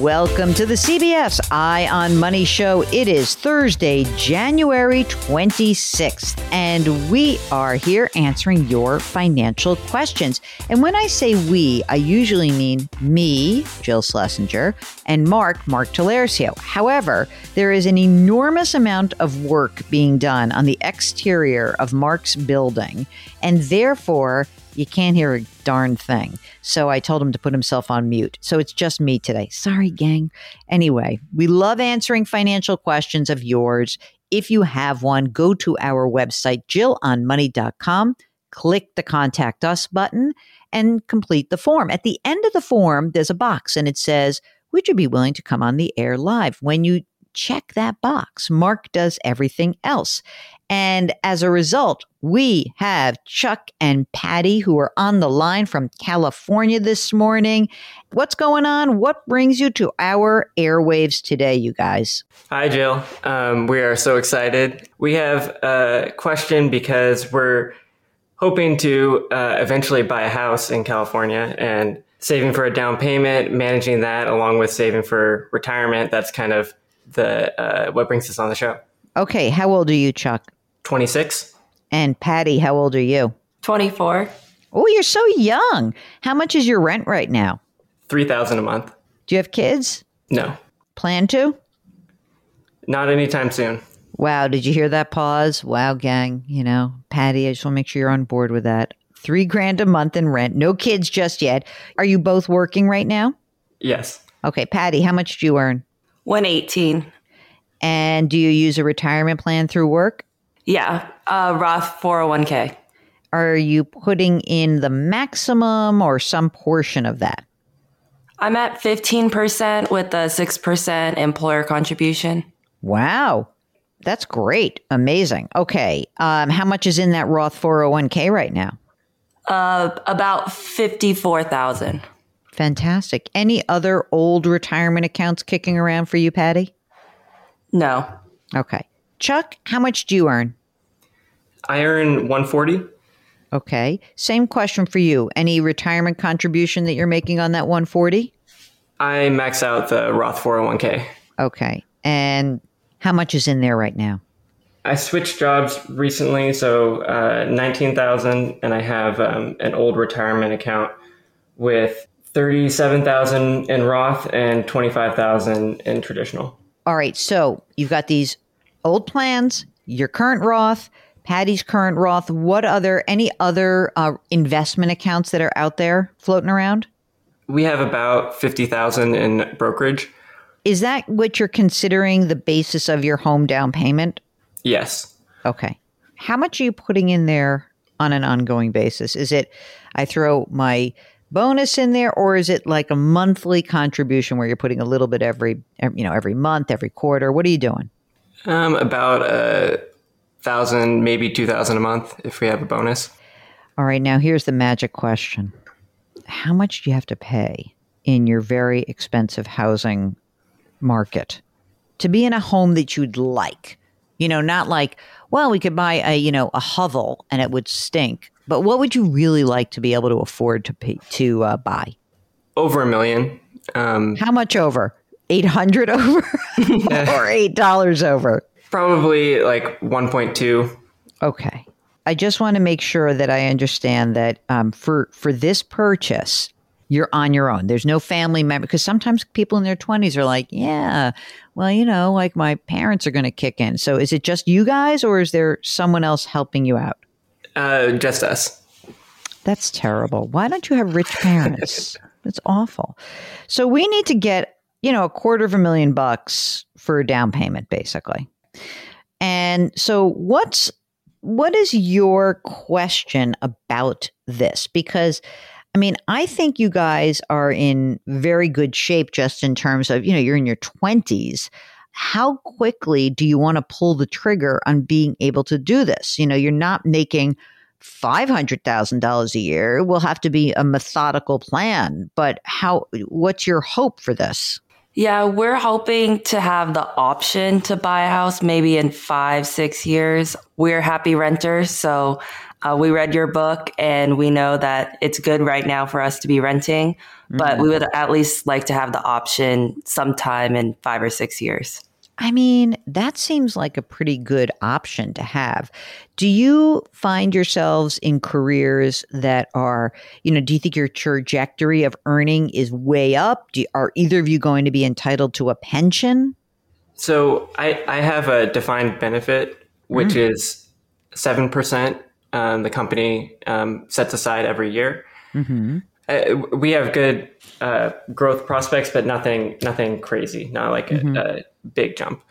Welcome to the CBS Eye on Money show. It is Thursday, January 26th, and we are here answering your financial questions. And when I say we, I usually mean me, Jill Schlesinger, and Mark, Mark Talercio. However, there is an enormous amount of work being done on the exterior of Mark's building, and therefore, you can't hear a darn thing. So I told him to put himself on mute. So it's just me today. Sorry, gang. Anyway, we love answering financial questions of yours. If you have one, go to our website, jillonmoney.com, click the contact us button, and complete the form. At the end of the form, there's a box and it says, Would you be willing to come on the air live? When you check that box. Mark does everything else. And as a result, we have Chuck and Patty who are on the line from California this morning. What's going on? What brings you to our airwaves today, you guys? Hi, Jill. Um, we are so excited. We have a question because we're hoping to uh, eventually buy a house in California and saving for a down payment, managing that along with saving for retirement. That's kind of the uh, what brings us on the show. Okay, how old are you, Chuck? 26. And Patty, how old are you? 24. Oh, you're so young. How much is your rent right now? 3000 a month. Do you have kids? No. Plan to? Not anytime soon. Wow, did you hear that pause? Wow, gang, you know, Patty, I just want to make sure you're on board with that. Three grand a month in rent, no kids just yet. Are you both working right now? Yes. Okay, Patty, how much do you earn? 118. And do you use a retirement plan through work? Yeah, uh, Roth 401k. Are you putting in the maximum or some portion of that? I'm at 15% with a 6% employer contribution. Wow. That's great. Amazing. Okay. Um, how much is in that Roth 401k right now? Uh, about 54,000. Fantastic. Any other old retirement accounts kicking around for you, Patty? No. Okay. Chuck, how much do you earn? I earn 140. Okay. Same question for you. Any retirement contribution that you're making on that 140? I max out the Roth 401k. Okay. And how much is in there right now? I switched jobs recently, so uh, 19,000 and I have um, an old retirement account with 37,000 in Roth and 25,000 in traditional. All right. So you've got these old plans, your current Roth, Patty's current Roth. What other, any other uh, investment accounts that are out there floating around? We have about 50,000 in brokerage. Is that what you're considering the basis of your home down payment? Yes. Okay. How much are you putting in there on an ongoing basis? Is it I throw my bonus in there or is it like a monthly contribution where you're putting a little bit every you know every month every quarter? What are you doing? Um, about a thousand maybe two thousand a month if we have a bonus. All right, now here's the magic question. How much do you have to pay in your very expensive housing market to be in a home that you'd like? You know, not like, well, we could buy a, you know, a hovel and it would stink. But what would you really like to be able to afford to pay, to uh, buy? Over a million. Um, How much over? 800 over or $8 over? probably like 1.2. Okay. I just want to make sure that I understand that um, for for this purchase, you're on your own. There's no family member because sometimes people in their 20s are like, yeah, well, you know, like my parents are going to kick in. So is it just you guys or is there someone else helping you out? Uh, just us. That's terrible. Why don't you have rich parents? That's awful. So we need to get, you know, a quarter of a million bucks for a down payment basically. And so what's what is your question about this? Because I mean, I think you guys are in very good shape just in terms of, you know, you're in your 20s. How quickly do you want to pull the trigger on being able to do this? You know, you're not making $500,000 a year. It will have to be a methodical plan. But how what's your hope for this? Yeah, we're hoping to have the option to buy a house maybe in five, six years. We're happy renters. So uh, we read your book and we know that it's good right now for us to be renting, but we would at least like to have the option sometime in five or six years. I mean, that seems like a pretty good option to have. Do you find yourselves in careers that are, you know, do you think your trajectory of earning is way up? Do, are either of you going to be entitled to a pension? So I, I have a defined benefit, which is 7% um, the company um, sets aside every year. Uh, we have good uh, growth prospects, but nothing nothing crazy, not like a, a big jump.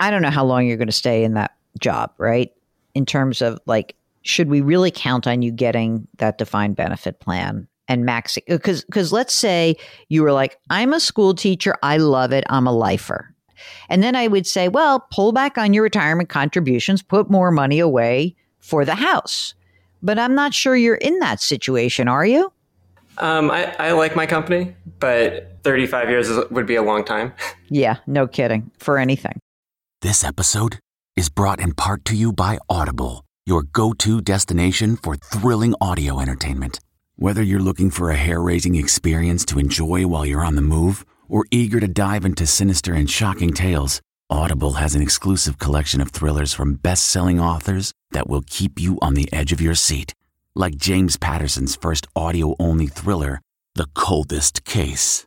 I don't know how long you're going to stay in that job, right? In terms of like, should we really count on you getting that defined benefit plan and maxing? Because because let's say you were like, I'm a school teacher, I love it, I'm a lifer, and then I would say, well, pull back on your retirement contributions, put more money away for the house. But I'm not sure you're in that situation, are you? Um, I, I like my company, but 35 years is, would be a long time. Yeah, no kidding. For anything. This episode is brought in part to you by Audible, your go to destination for thrilling audio entertainment. Whether you're looking for a hair raising experience to enjoy while you're on the move or eager to dive into sinister and shocking tales, Audible has an exclusive collection of thrillers from best selling authors that will keep you on the edge of your seat. Like James Patterson's first audio only thriller, The Coldest Case.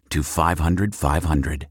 to 500 500.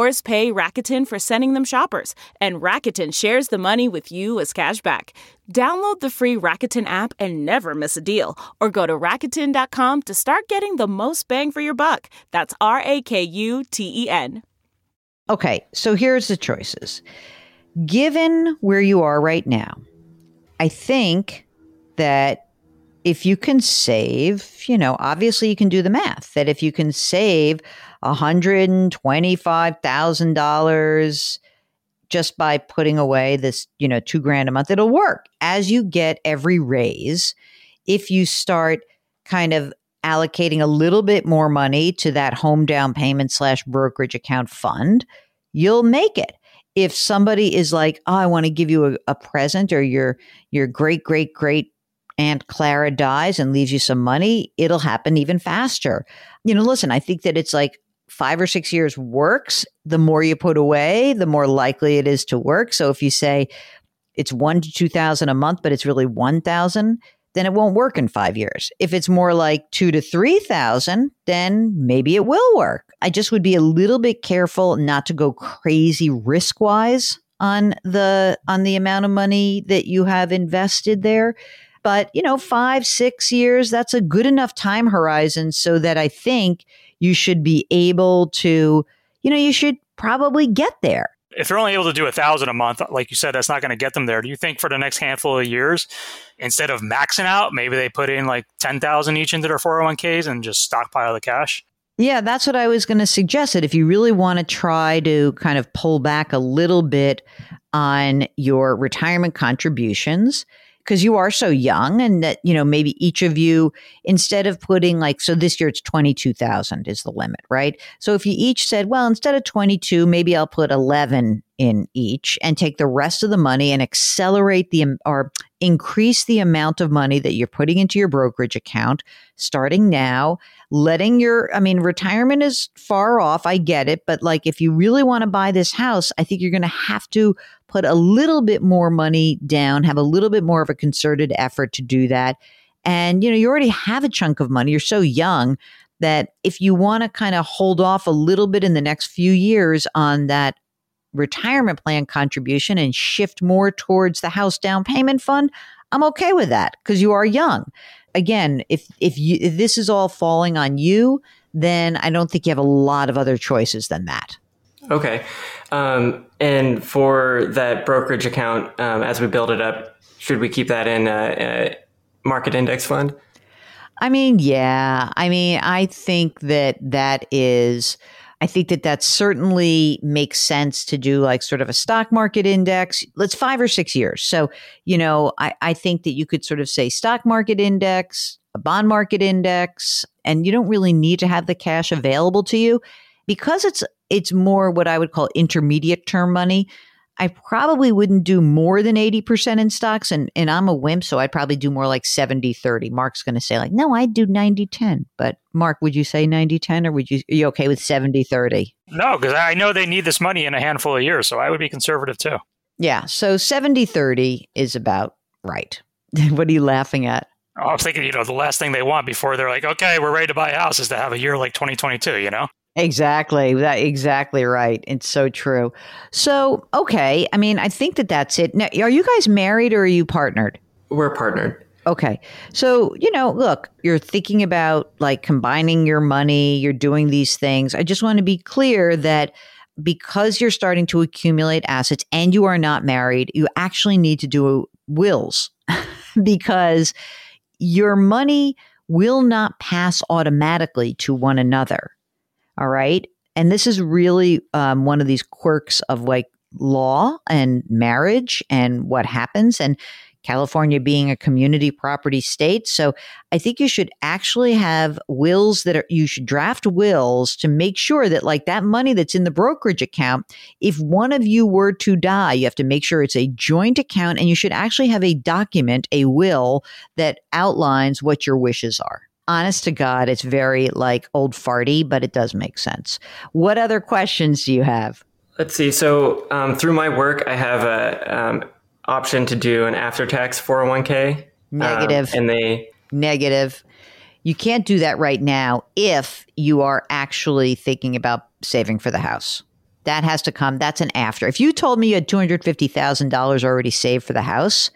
Stores pay Rakuten for sending them shoppers, and Rakuten shares the money with you as cashback. Download the free Rakuten app and never miss a deal, or go to Rakuten.com to start getting the most bang for your buck. That's R A K U T E N. Okay, so here's the choices. Given where you are right now, I think that if you can save, you know, obviously you can do the math that if you can save $125,000 just by putting away this, you know, two grand a month, it'll work. As you get every raise, if you start kind of allocating a little bit more money to that home down payment slash brokerage account fund, you'll make it. If somebody is like, oh, I want to give you a, a present or your your great, great, great Aunt Clara dies and leaves you some money, it'll happen even faster. You know, listen, I think that it's like five or six years works. The more you put away, the more likely it is to work. So if you say it's one to 2000 a month, but it's really 1000, then it won't work in five years. If it's more like two to 3000, then maybe it will work. I just would be a little bit careful not to go crazy risk wise on the on the amount of money that you have invested there but you know 5 6 years that's a good enough time horizon so that i think you should be able to you know you should probably get there if they're only able to do a thousand a month, like you said, that's not going to get them there. Do you think for the next handful of years, instead of maxing out, maybe they put in like ten thousand each into their 401ks and just stockpile the cash? Yeah, that's what I was going to suggest. That if you really want to try to kind of pull back a little bit on your retirement contributions, because you are so young and that you know maybe each of you instead of putting like so this year it's 22,000 is the limit right? So if you each said well instead of 22 maybe I'll put 11 in each and take the rest of the money and accelerate the or increase the amount of money that you're putting into your brokerage account starting now letting your i mean retirement is far off i get it but like if you really want to buy this house i think you're going to have to put a little bit more money down have a little bit more of a concerted effort to do that. And you know you already have a chunk of money you're so young that if you want to kind of hold off a little bit in the next few years on that retirement plan contribution and shift more towards the house down payment fund, I'm okay with that because you are young. Again, if if you if this is all falling on you, then I don't think you have a lot of other choices than that. Okay. Um, and for that brokerage account, um, as we build it up, should we keep that in a, a market index fund? I mean, yeah. I mean, I think that that is I think that that certainly makes sense to do like sort of a stock market index. Let's five or six years. So, you know, I, I think that you could sort of say stock market index, a bond market index, and you don't really need to have the cash available to you because it's it's more what I would call intermediate term money. I probably wouldn't do more than 80% in stocks. And, and I'm a wimp, so I'd probably do more like 70 30. Mark's going to say, like, no, I'd do 90 10. But Mark, would you say 90 10 or would you, are you okay with 70 30? No, because I know they need this money in a handful of years. So I would be conservative too. Yeah. So 70 30 is about right. what are you laughing at? Oh, I was thinking, you know, the last thing they want before they're like, okay, we're ready to buy a house is to have a year like 2022, you know? Exactly. That exactly right. It's so true. So, okay. I mean, I think that that's it. Now, are you guys married or are you partnered? We're partnered. Okay. So, you know, look, you're thinking about like combining your money, you're doing these things. I just want to be clear that because you're starting to accumulate assets and you are not married, you actually need to do wills because your money will not pass automatically to one another. All right. And this is really um, one of these quirks of like law and marriage and what happens. And California being a community property state. So I think you should actually have wills that are, you should draft wills to make sure that, like, that money that's in the brokerage account, if one of you were to die, you have to make sure it's a joint account and you should actually have a document, a will that outlines what your wishes are honest to God, it's very like old farty, but it does make sense. What other questions do you have? Let's see. So um, through my work, I have a um, option to do an after tax 401k. Negative. Um, and they negative. You can't do that right now if you are actually thinking about saving for the house. That has to come. That's an after. If you told me you had $250,000 already saved for the house,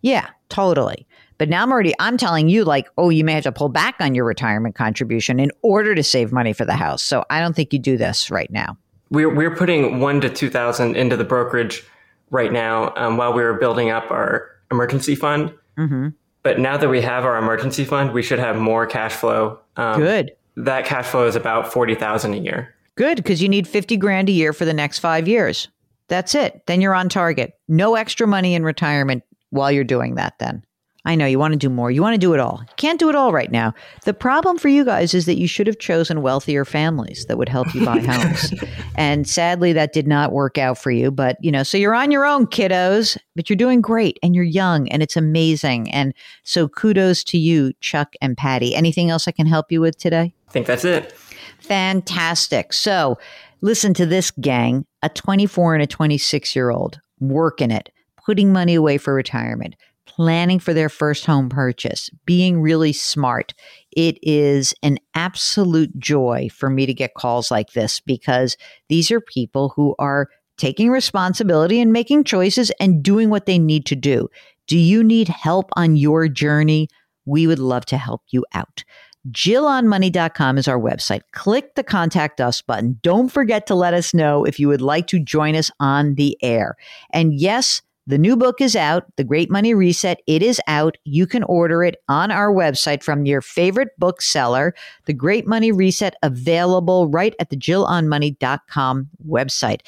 yeah, totally. But now I'm already, I'm telling you, like, oh, you may have to pull back on your retirement contribution in order to save money for the house. So I don't think you do this right now. We're, we're putting one to 2000 into the brokerage right now um, while we were building up our emergency fund. Mm-hmm. But now that we have our emergency fund, we should have more cash flow. Um, Good. That cash flow is about 40,000 a year. Good. Cause you need 50 grand a year for the next five years. That's it. Then you're on target. No extra money in retirement while you're doing that then. I know you want to do more. You want to do it all. Can't do it all right now. The problem for you guys is that you should have chosen wealthier families that would help you buy homes. and sadly, that did not work out for you. But, you know, so you're on your own, kiddos, but you're doing great and you're young and it's amazing. And so kudos to you, Chuck and Patty. Anything else I can help you with today? I think that's it. Fantastic. So listen to this gang a 24 and a 26 year old working it, putting money away for retirement planning for their first home purchase, being really smart. It is an absolute joy for me to get calls like this because these are people who are taking responsibility and making choices and doing what they need to do. Do you need help on your journey? We would love to help you out. JillOnMoney.com is our website. Click the contact us button. Don't forget to let us know if you would like to join us on the air. And yes, the new book is out, The Great Money Reset. It is out. You can order it on our website from your favorite bookseller. The Great Money Reset available right at the JillOnMoney.com website.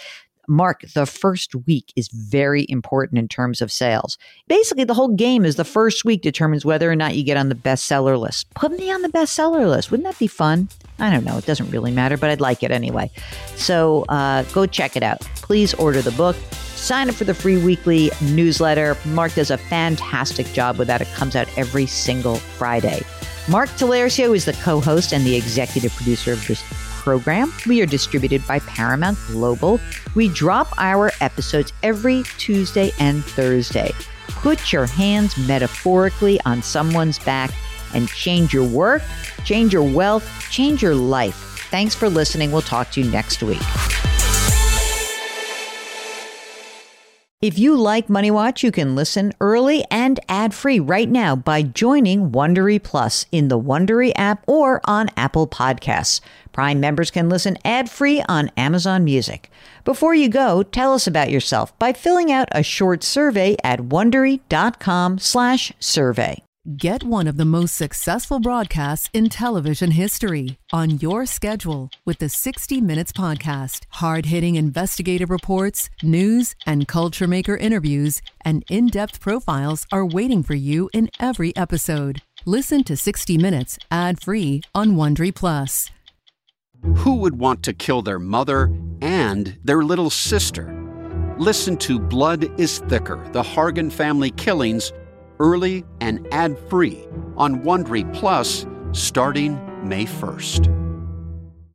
Mark, the first week is very important in terms of sales. Basically, the whole game is the first week determines whether or not you get on the bestseller list. Put me on the bestseller list. Wouldn't that be fun? I don't know. It doesn't really matter, but I'd like it anyway. So uh, go check it out. Please order the book. Sign up for the free weekly newsletter. Mark does a fantastic job with that. It comes out every single Friday. Mark Talercio is the co host and the executive producer of this program. We are distributed by Paramount Global. We drop our episodes every Tuesday and Thursday. Put your hands metaphorically on someone's back and change your work, change your wealth, change your life. Thanks for listening. We'll talk to you next week. If you like Money Watch, you can listen early and ad-free right now by joining Wondery Plus in the Wondery app or on Apple Podcasts. Prime members can listen ad-free on Amazon Music. Before you go, tell us about yourself by filling out a short survey at wondery.com/survey. Get one of the most successful broadcasts in television history on your schedule with the 60 Minutes Podcast. Hard hitting investigative reports, news, and culture maker interviews, and in depth profiles are waiting for you in every episode. Listen to 60 Minutes ad free on Wondery Plus. Who would want to kill their mother and their little sister? Listen to Blood is Thicker The Hargan Family Killings early and ad-free on Wondery Plus starting May 1st.